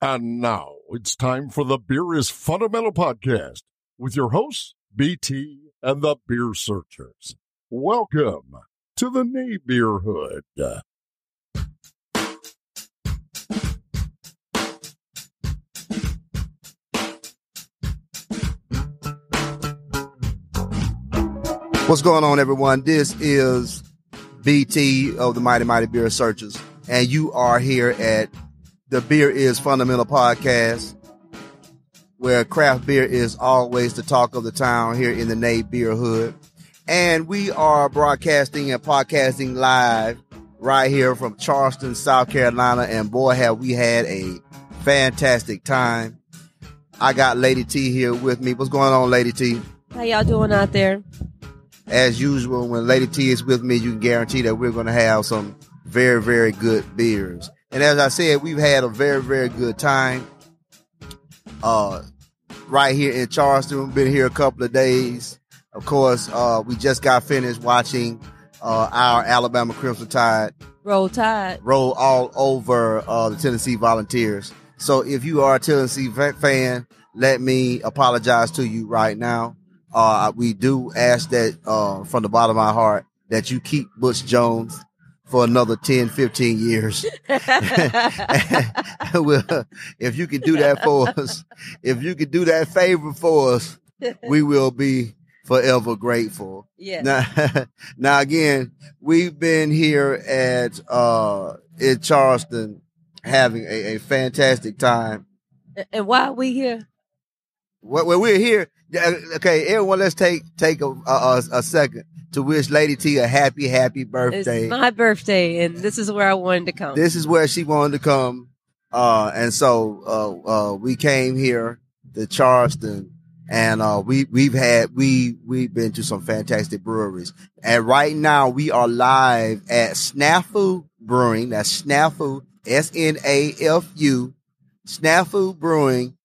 And now it's time for the Beer is Fundamental podcast with your hosts, BT and the Beer Searchers. Welcome to the Nay Beer Hood. What's going on, everyone? This is BT of the Mighty Mighty Beer Searchers, and you are here at the Beer is Fundamental podcast, where craft beer is always the talk of the town here in the Nay Beer Hood. And we are broadcasting and podcasting live right here from Charleston, South Carolina. And boy, have we had a fantastic time. I got Lady T here with me. What's going on, Lady T? How y'all doing out there? as usual, when Lady T is with me, you can guarantee that we're going to have some very, very good beers. And as I said, we've had a very, very good time. Uh, right here in Charleston, we've been here a couple of days. Of course, uh, we just got finished watching uh, our Alabama Crimson Tide Roll Tide. roll all over uh, the Tennessee Volunteers. So if you are a Tennessee fan, let me apologize to you right now. Uh, we do ask that uh, from the bottom of my heart that you keep Butch Jones for another 10, 15 years. well, if you can do that for us, if you can do that favor for us, we will be forever grateful. yeah. Now, now again, we've been here at uh in Charleston having a, a fantastic time. And why are we here? Well, we're here. Okay, everyone, let's take take a, a a second to wish Lady T a happy, happy birthday. It's my birthday, and this is where I wanted to come. this is where she wanted to come, uh, and so uh, uh, we came here to Charleston, and uh, we we've had we we've been to some fantastic breweries, and right now we are live at Snafu Brewing. That's Snafu S N A F U Snafu Brewing,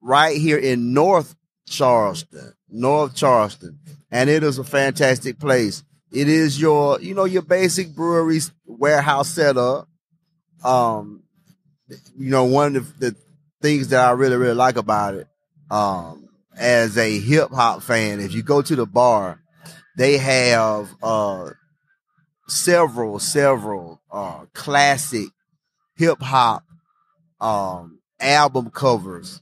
right here in North Charleston, North Charleston, and it is a fantastic place. It is your, you know, your basic brewery warehouse setup. Um, you know, one of the, things that I really, really like about it, um, as a hip hop fan, if you go to the bar, they have uh several, several uh classic hip hop um album covers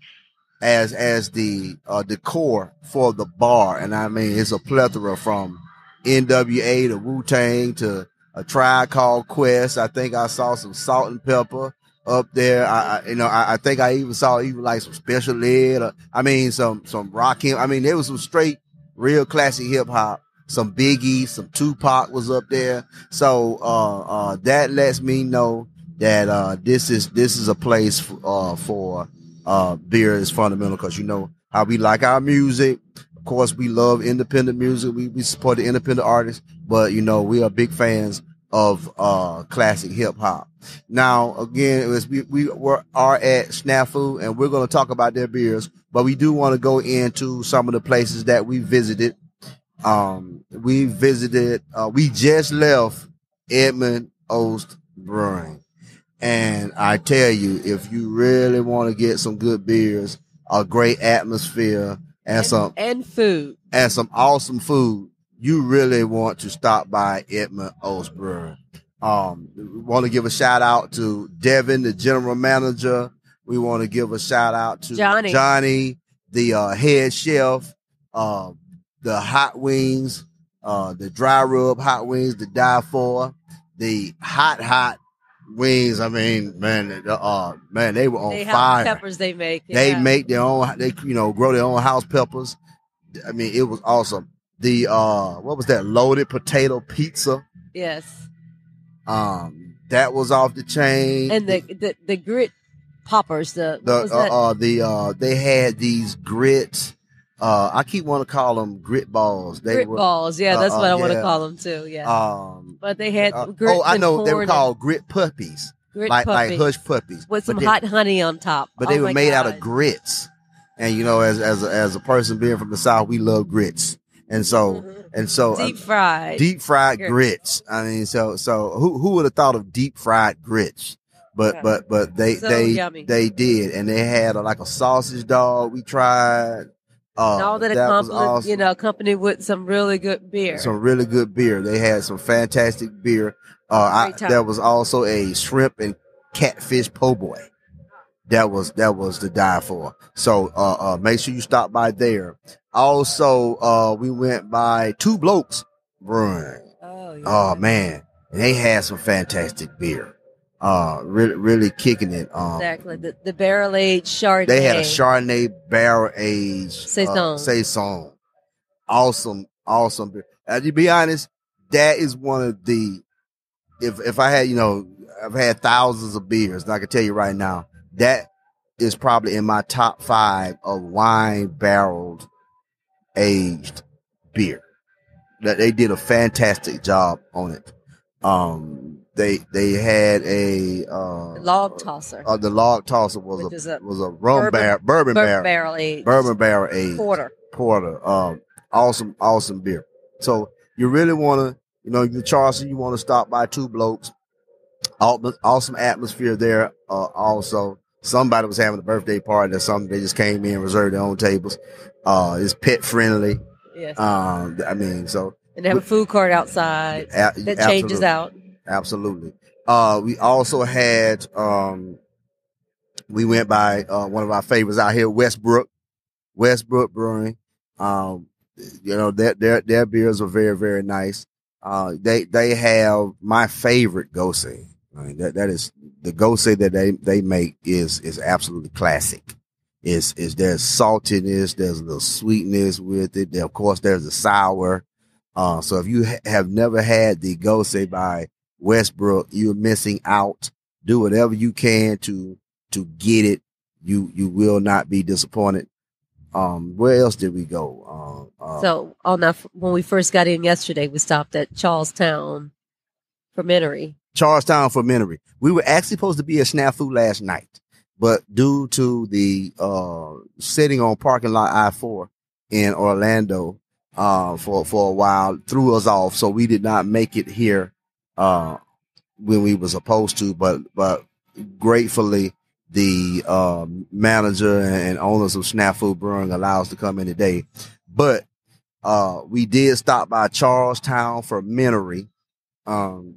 as as the uh decor for the bar. And I mean it's a plethora from NWA to Wu Tang to a tribe called Quest. I think I saw some Salt-N-Pepa up there. I, I you know I, I think I even saw even like some special ed. Or, I mean some some Rakim. I mean there was some straight real classic hip hop. Some Biggie, some Tupac was up there. So uh uh that lets me know that uh this is this is a place f- uh for uh beer is fundamental because you know how we like our music. Of course, we love independent music. We we support the independent artists, but you know we are big fans of uh classic hip hop. Now, again, was, we we were, are at Snafu, and we're going to talk about their beers, but we do want to go into some of the places that we visited. Um, we visited. Uh, we just left Edmund Oast Brewing. And I tell you, if you really want to get some good beers, a great atmosphere, and, and, some and food. and some awesome food, you really want to stop by Edmund Oast Brewing. Um, we want to give a shout out to Devin, the general manager. We want to give a shout out to Johnny. Johnny, the uh, head chef, uh, the hot wings, uh, the dry rub hot wings, the die for, the hot hot wings. I mean, man, uh, man, they were on they fire. peppers they make. They yeah. make their own. They you know grow their own house peppers. I mean, it was awesome. The uh, what was that? Loaded potato pizza. yes, Um, that was off the chain. and the the, the grit poppers. The, the was uh, that? uh the uh they had these grits. Uh, I keep wanting to call them grit balls. They grit were balls. Yeah, that's uh, what I uh, want to call them too. Yeah, um. but they had uh, grits oh, I know they were called grit puppies, grit like puppies like hush puppies, with some they, hot honey on top. but Oh they were made out of grits. And you know, as as a, as a person being from the south, we love grits, and so Mhm. and so uh, deep fried. deep fried Here. grits. I mean, so so who who would have thought of deep fried grits? but Yeah. but but they So they yummy. they did, and they had a, like a sausage dog. We tried. Uh, and all that, accompanied, awesome. you know, accompanied with some really good beer. some really good beer. They had some fantastic beer. Uh, I, there was also a shrimp and catfish po' boy. That was that was to die for. So uh, uh, make sure you stop by there. Also, uh, we went by Two Blokes Brewing. oh, yeah. Oh man, and they had some fantastic beer. Uh, really, really kicking it. Um, exactly. The, the barrel aged Chardonnay. they had a Chardonnay barrel aged Saison. Uh, saison. Awesome, awesome beer. And to be honest, that is one of the. If if I had you know I've had thousands of beers, and I can tell you right now that is probably in my top five of wine barreled aged beer. That they did a fantastic job on it. Um, they they had a uh, log tosser. uh, the log tosser was a, a was a rum bourbon- bar, bourbon barrel barrel aged. bourbon barrel aged Porter. porter. Um, awesome, awesome beer. So you really want to, you know, you Charleston, you want to stop by Two Blokes. Awesome, atmosphere there. Uh, also, somebody was having a birthday party or something. They just came in, reserved their own tables. Uh, it's pet friendly. Yes. Um, I mean, so and they have a food court outside a- that changes out. Absolutely. Uh, we also had, um, we went by, uh, one of our favorites out here, Westbrook, Westbrook Brewing. Um, you know, their, their, their beers are very, very nice. Uh, they, they have my favorite Gose. I mean, that, that is the Gose that they, they make is, is absolutely classic. Is, is there's saltiness, there's a little sweetness with it. Of course, there's a sour. Uh, so if you ha- have never had the Gose by Westbrook, you're missing out. Do whatever you can to to get it. You you will not be disappointed. Um, where else did we go? Um, uh, So on our, when we first got in yesterday, we stopped at Charlestown Fermentary. Charles Towne Fermentory. We were actually supposed to be at Snafu last night, but due to the uh sitting on parking lot I four in Orlando uh for for a while threw us off, so we did not make it here uh when we were supposed to. But but gratefully, the um, manager and owners of Snafu Brewing allow us to come in today. But uh we did stop by Charles Towne Fermentory. Um,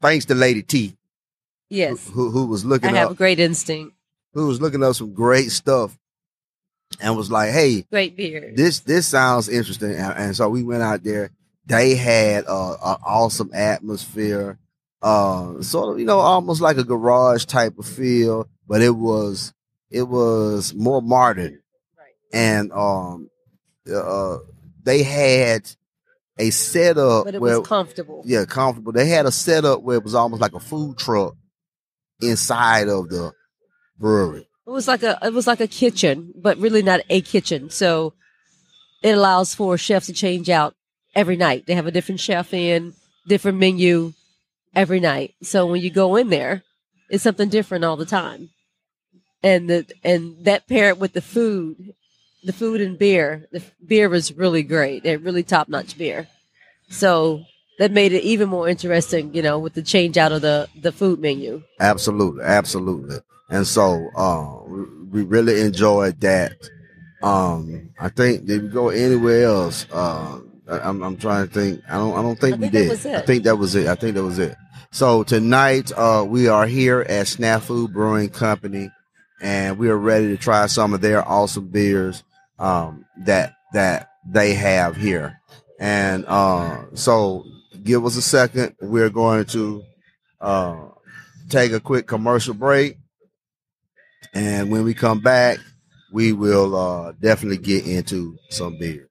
thanks to Lady T, Yes. who who was I looking have up a great instinct. who was looking up some great stuff, and was like, "Hey, Great beer. this this sounds interesting." And, and so we went out there. They had uh, an awesome atmosphere, uh, sort of you know almost like a garage type of feel, but it was it was more modern, Right. and um, uh, they had a setup But it where was comfortable. yeah, comfortable. They had a setup where it was almost like a food truck inside of the brewery. It was like a it was like a kitchen, but really not a kitchen. So it allows for chefs to change out every night. They have a different chef in, different menu every night. So when you go in there, it's something different all the time. And the and that paired with the food, the food and beer, the beer was really great. They're really top notch beer. So that made it even more interesting, you know, with the change out of the the food menu. Absolutely, absolutely. And so uh, we, really enjoyed that. Um, I think if we go anywhere else? Uh, I'm, I'm trying to think. I don't. I don't think I we think did. I think that was it. I think that was it. So tonight, uh, we are here at Snafu Brewing Company, and we are ready to try some of their awesome beers um, that that they have here. And uh, so, give us a second. We're going to uh, take a quick commercial break, and when we come back, we will uh, definitely get into some beers.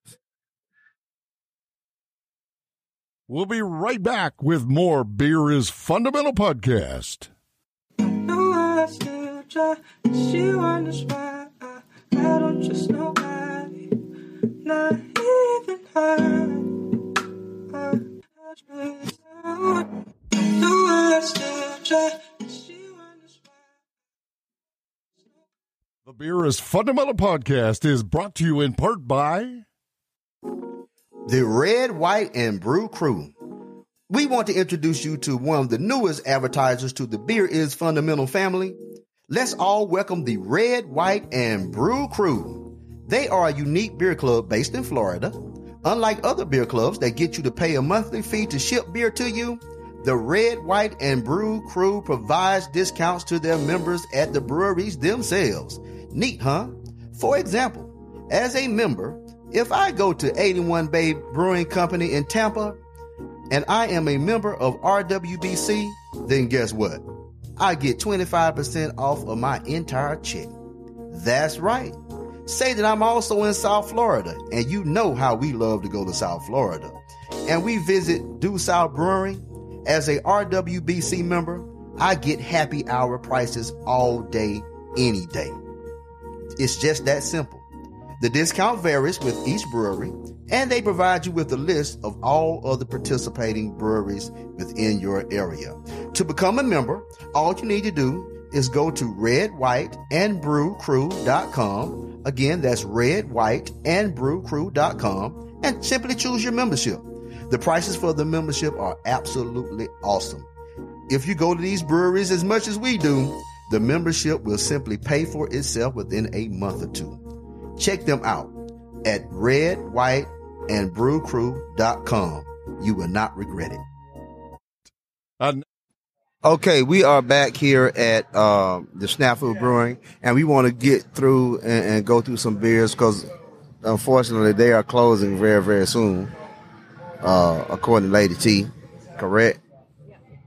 We'll be right back with more Beer is Fundamental podcast. know I still try. Why I, don't trust nobody, not even her. The Beer is Fundamental podcast is brought to you in part by The Red, White, and Brew Crew. we want to introduce you to one of the newest advertisers to the Beer is Fundamental family. Let's all welcome the Red, White, and Brew Crew. They are a unique beer club based in Florida. Unlike other beer clubs that get you to pay a monthly fee to ship beer to you, the Red, White, and Brew Crew provides discounts to their members at the breweries themselves. Neat, huh? For example, as a member, if I go to 81 Bay Brewing Company in Tampa and I am a member of RWBC, then guess what? I get 25% off of my entire check. That's right. Say that I'm also in South Florida, and you know how we love to go to South Florida. And we visit Due South Brewing. As a RWBC member, I get happy hour prices all day, any day. It's just that simple. The discount varies with each brewery, and they provide you with a list of all other participating breweries within your area. To become a member, all you need to do is go to redwhiteandbrewcrew.com. Again, that's redwhiteandbrewcrew.com and simply choose your membership. The prices for the membership are absolutely awesome. If you go to these breweries as much as we do, the membership will simply pay for itself within a month or two. Check them out at redwhiteandbrewcrew.com. You will not regret it. And Okay, we are back here at um, the Snafu Brewing, and we want to get through and, and go through some beers because, unfortunately, they are closing very, very soon, uh, according to Lady T. Correct?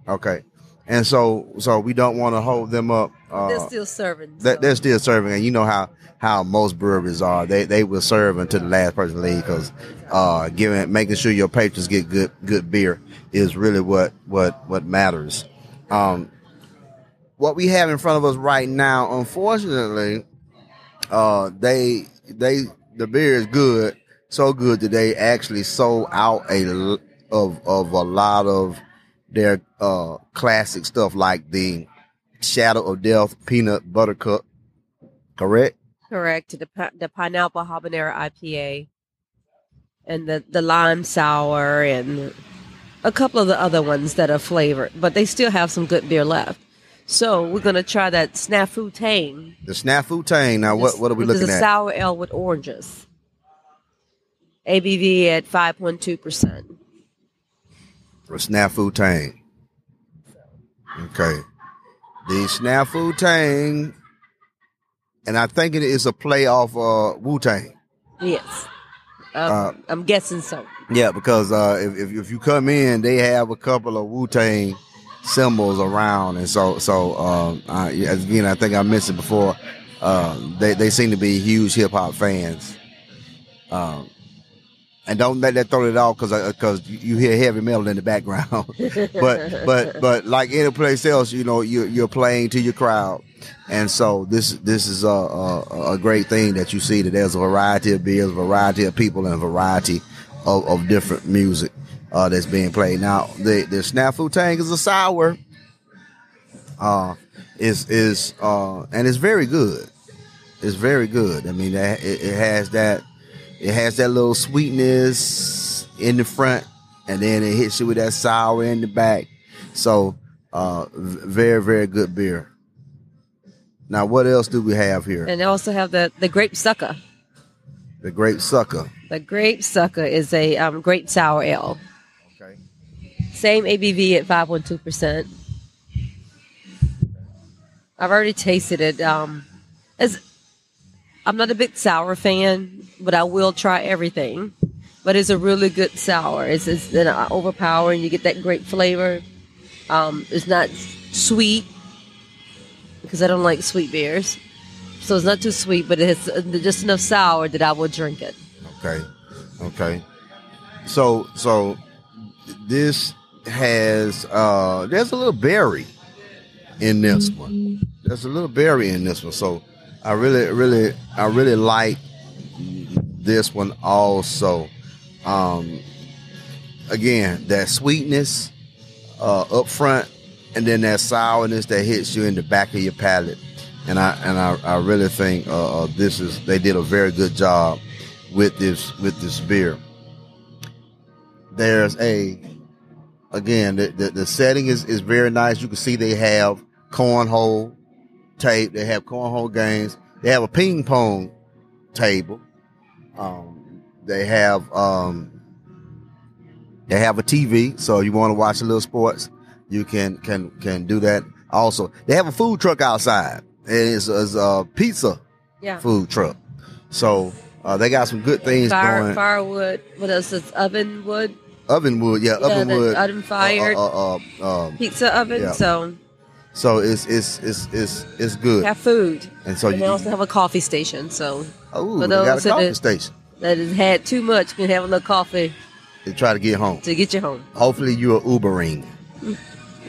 Okay, and so so we don't want to hold them up. Uh, They're still serving. so. they're still serving, and you know how how most breweries are. They they will serve until the last person leaves because uh, giving making sure your patrons get good good beer is really what what what matters. Um, what we have in front of us right now, unfortunately, uh, they they the beer is good, so good that they actually sold out a of of a lot of their uh classic stuff like the Shadow of Death peanut Buttercup. Correct. Correct. The the pineapple habanero IPA, and the the lime sour, and a couple of the other ones that are flavored, but they still have some good beer left. So we're gonna try that snafu tang. The Snafu Tang. Now, what what are we which is looking a at? sour ale with oranges. ABV at five point two percent. For Snafu Tang. Okay. The Snafu Tang, and I think it is a play off uh, Wu Tang. Yes, Uh, um, I'm guessing so. Yeah, because uh, if, if if you come in, they have a couple of Wu Tang symbols around, and so so I, again, I think I mentioned before, uh, they they seem to be huge hip hop fans. Um, and don't let that throw it off because because you hear heavy metal in the background, but but but like any place else, you know, you're you're playing to your crowd, and so this this is a, a a great thing that you see that there's a variety of beers, a variety of people, and a variety of, of different music uh, that's being played. Now the the snafu tang is a sour, uh, is is uh, and it's very good. It's very good. I mean, it, it has that it has that little sweetness in the front, and then it hits you with that sour in the back. So, uh, very very good beer. Now, what else do we have here? And they also have the the grape sucker. The grape Sucker. The grape sucker is a um, grape sour ale. Okay. Same ABV at 5.2%. I've already tasted it. Um, as I'm not a big sour fan, but I will try everything. But it's a really good sour. It's, it's not overpowering. You get that great flavor. Um, it's not sweet because I don't like sweet beers. So it's not too sweet, but it's uh, just enough sour that I will drink it. Okay. Okay. So so this has uh there's a little berry in this one. There's a little berry in this one. So I really really I really like this one also. Um again, that sweetness uh up front and then that sourness that hits you in the back of your palate. And I and I, I really think uh, uh, this is they did a very good job with this with this beer. There's a again, the, the, the setting is, is very nice. You can see they have cornhole tape. They have cornhole games. They have a ping pong table. Um, they have um, they have a TV, so you want to watch a little sports, you can can can do that. Also, they have a food truck outside. It's, it's a pizza Yeah. food truck. So uh, they got some good things Fire, going. firewood. What else? It's oven wood. Oven wood, yeah, Yeah, oven wood. oven fired. Uh, uh, uh, um, Pizza oven. Yeah. So so it's it's it's it's it's good. have food. And so and you they also have a coffee station. So oh, they got a that coffee did- station. that has had too much can have a little coffee to try to get home. to get you home. Hopefully you are Ubering.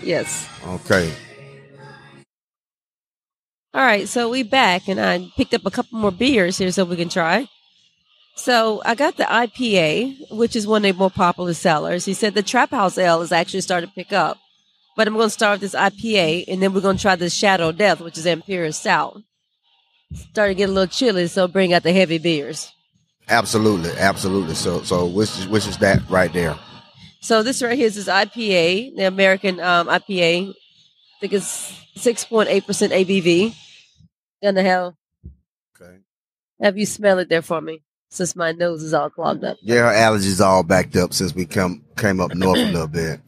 Yes. Okay. All right, so we back, and I picked up a couple more beers here so we can try. So I got the IPA, which is one of the more popular sellers. He said the Trap House Ale is actually starting to pick up, but I'm going to start with this IPA, and then we're going to try this Shadow Death, which is Imperial Stout. Starting to get a little chilly, so bring out the heavy beers. Absolutely, absolutely. So so which is which is that right there? So this right here is this IPA, the American um, IPA. I think it's 6.8% ABV. Gonna have Okay. have you smell it there for me, since my nose is all clogged up. Yeah, her allergies all backed up since we come came up north a little bit.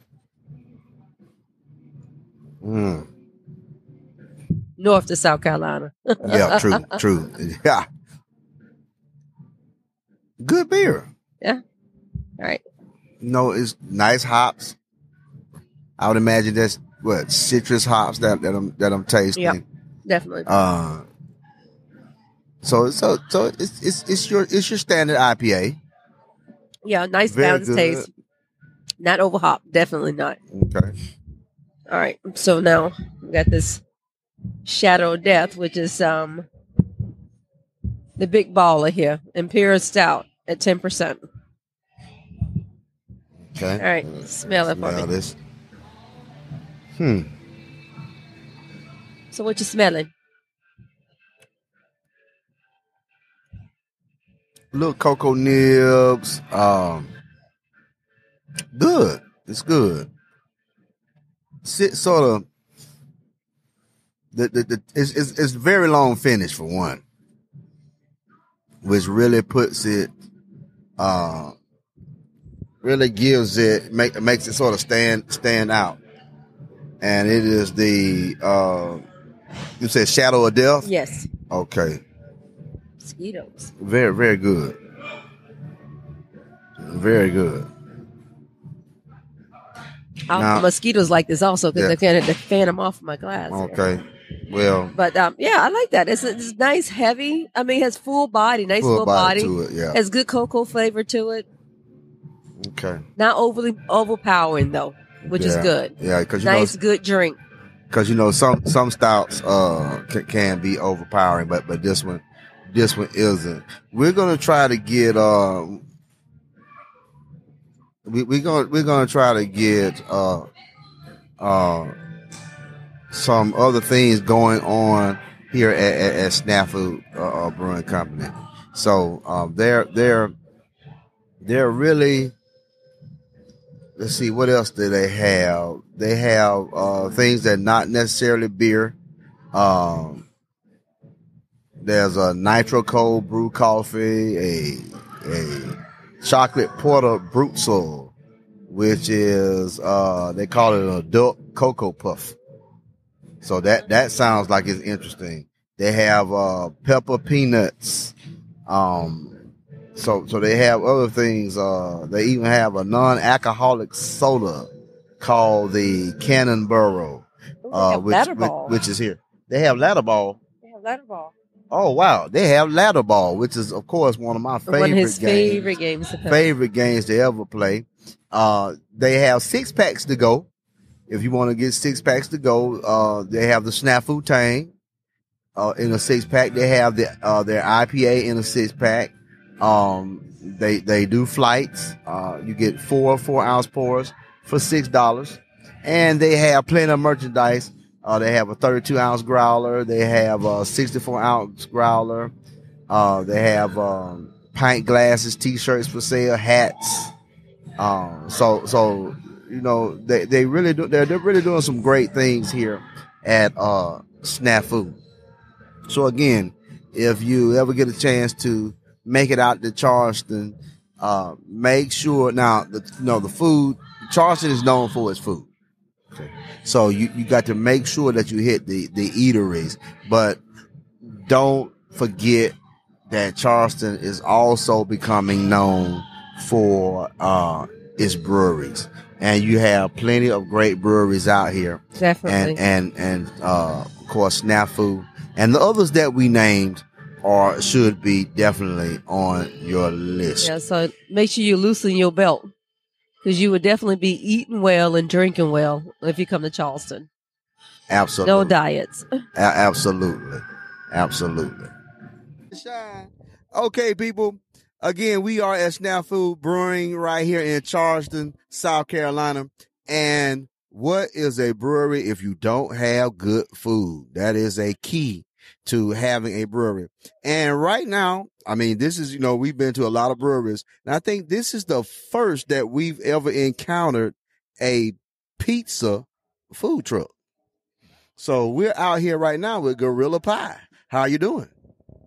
Mm. North to South Carolina. Yeah, true, true. Yeah. Good beer. Yeah. All right. No, it's nice hops. I would imagine that's what citrus hops that, that I'm that I'm tasting. Yep. Definitely. Uh, so so so it's it's it's your it's your standard IPA. yeah, nice very balanced good. taste. Not over hop. Definitely not. Okay. All right. So now we got this Shadow of Death, which is um the big baller here. Imperial Stout at ten percent. Okay. All right. Smell it for Smell me. this. Hmm. So what you smelling? Little cocoa nibs. Um. Good. It's good. Sit sort of. The, the, the it's, it's it's very long finish for one, which really puts it, uh, really gives it make makes it sort of stand stand out, and it is the uh, you said shadow of death. Yes. Okay, Mosquitoes. very very good, very good. Now- mosquitoes like this also because Yeah. I kind of fan them off my glass. Okay, well, But um, yeah, I like that. It's, it's nice, heavy. I mean, it has full body, nice full full body body. it. Yeah. Has good cocoa flavor to it. Okay. Not overly overpowering though, which is good. Yeah, because you know. Nice, know, good drink. because you know, some some stouts uh can, can be overpowering, but but this one, this one isn't. We're gonna try to get um. We we gonna we're gonna try to get uh uh some other things going on here at, at, at Snafu uh, uh, Brewing Company. So um, they're they're they're really let's see what else do they have they have uh things that not necessarily beer um there's a nitro cold brew coffee a a chocolate porter brutzel which is uh they call it an adult cocoa puff so that that sounds like it's interesting they have uh pepper peanuts um so so they have other things. Uh, they even have a non-alcoholic soda called the Cannonborough, Ooh, uh, which, which which is here. They have ladder ball. They have ladder ball. Oh wow, they have ladder ball, which is of course one of my favorite One of his games. favorite games. To play. favorite games to ever play. Uh, they have six packs to go. If you want to get six packs to go, uh, they have the Snafu Tang uh, in a six pack. They have the uh, their IPA in a six pack. Um, they they do flights. Uh, you get four four ounce pours for six dollars, and they have plenty of merchandise. Uh, they have a 32 ounce growler. They have a 64 ounce growler. Uh, they have um, pint glasses, t-shirts for sale, hats. Um, so so you know, they, they really do, they're, they're really doing some great things here at, uh, Snafu. So again, if you ever get a chance to make it out to Charleston, uh, make sure now, the, you know, the food, Charleston is known for its food. So you, you got to make sure that you hit the, the eateries, but don't forget that Charleston is also becoming known for, uh, its breweries. And you have plenty of great breweries out here. Definitely. And, and, and, uh, of course, Snafu and the others that we named are, should be definitely on your list. yeah, so make sure you loosen your belt because you would definitely be eating well and drinking well if you come to Charleston. Absolutely. No diets. A- absolutely. Absolutely. Okay, people. Again, we are at Snafu Brewing right here in Charleston, South Carolina. And what is a brewery if you don't have good food? That is a key to having a brewery. And right now, I mean, this is, you know, we've been to a lot of breweries. And I think this is the first that we've ever encountered a pizza food truck. So we're out here right now with Gorilla Pie. How you doing?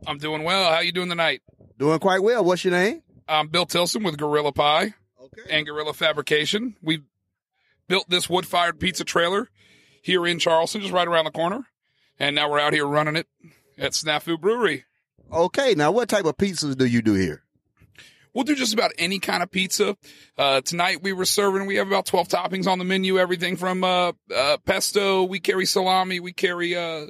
I'm doing well. How you doing tonight? Doing quite well. What's your name? I'm Bill Tilson with Gorilla Pie Okay. and Gorilla Fabrication. We built this wood-fired pizza trailer here in Charleston, just right around the corner, and now we're out here running it at Snafu Brewery. Okay. Now, what type of pizzas do you do here? We'll do just about any kind of pizza. Uh, tonight we were serving, we have about 12 toppings on the menu, everything from, uh, uh, pesto. We carry salami. We carry, uh,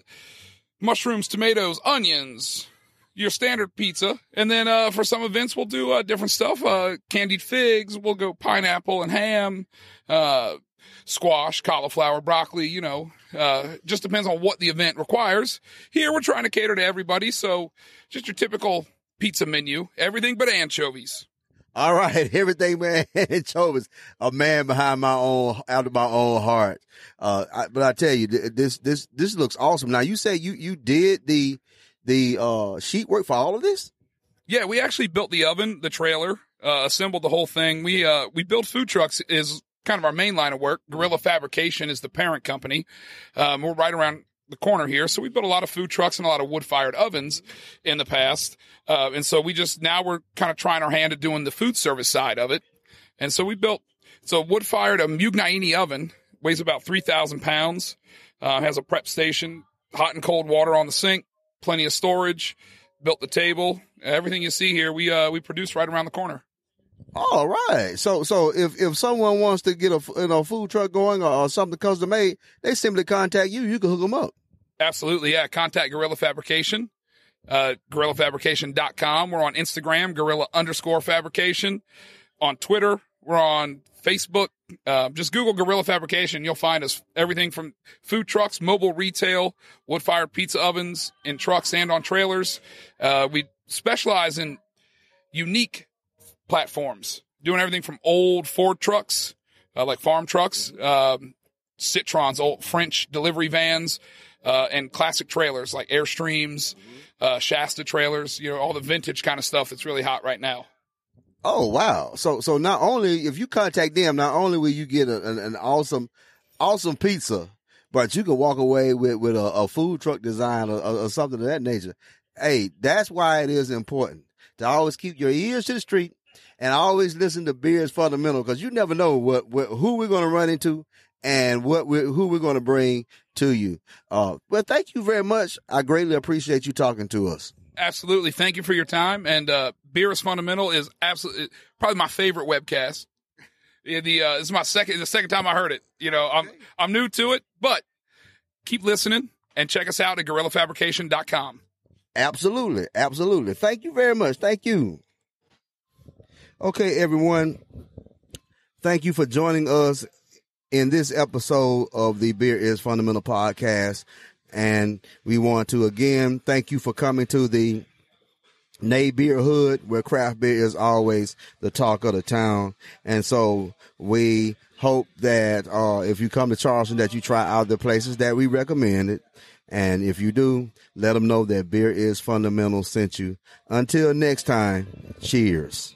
mushrooms, tomatoes, onions, your standard pizza. And then, uh, for some events, we'll do, uh, different stuff. Uh, candied figs. We'll go pineapple and ham, uh, squash, cauliflower, broccoli, you know, uh, just depends on what the event requires. Here we're trying to cater to everybody. So just your typical pizza menu, everything but anchovies. All right, everything, man. Anchovies, a man behind my own, out of my own heart. Uh, I, but I tell you, this, this, this looks awesome. Now, you say you, you did the, the, uh, sheet work for all of this? Yeah, we actually built the oven, the trailer, uh, assembled the whole thing. We, uh, we build food trucks is kind of our main line of work. Gorilla Fabrication is the parent company. Um, we're right around the corner here. So we built a lot of food trucks and a lot of wood fired ovens in the past. Uh, and so we just, now we're kind of trying our hand at doing the food service side of it. And so we built, so wood fired a Mugnaini oven, weighs about 3,000 pounds, uh, has a prep station, hot and cold water on the sink, plenty of storage, built the table, everything you see here, we, uh, we produce right around the corner. All right. So, so if, if someone wants to get a you know, food truck going or, or something custom made, they simply contact you. You can hook them up. Absolutely. Yeah. Contact Gorilla Fabrication, uh, gorillafabrication.com. We're on Instagram, gorilla underscore fabrication. On Twitter, we're on Facebook. Uh, just Google Gorilla Fabrication. You'll find us everything from food trucks, mobile retail, wood fired pizza ovens in trucks and on trailers. Uh, we specialize in unique platforms, doing everything from old Ford trucks, uh, like farm trucks, um, Citroëns, old French delivery vans, uh, and classic trailers like Airstreams, uh, Shasta trailers, you know, all the vintage kind of stuff that's really hot right now. Oh wow! So so not only if you contact them, not only will you get a, an, an awesome, awesome pizza, but you can walk away with with a, a food truck design or, or something of that nature. Hey, that's why it is important to always keep your ears to the street and I always listen to Beers Fundamental because you never know what, what who we're going to run into and what we who we're going to bring to you. Uh, but thank you very much. I greatly appreciate you talking to us. Absolutely. Thank you for your time. And, uh, Beer is Fundamental is absolutely probably my favorite webcast. Yeah, the, uh, this is my second, the second time I heard it. You know, I'm, I'm new to it, but keep listening and check us out at gorillafabrication.com. Absolutely. Absolutely. Thank you very much. Thank you. Okay, everyone. Thank you for joining us in this episode of the Beer is Fundamental podcast. And we want to again thank you for coming to the Nay Beer Hood, where craft beer is always the talk of the town. And so we hope that uh, if you come to Charleston, that you try out the places that we recommended. And if you do, let them know that Beer is Fundamental sent you. Until next time, cheers.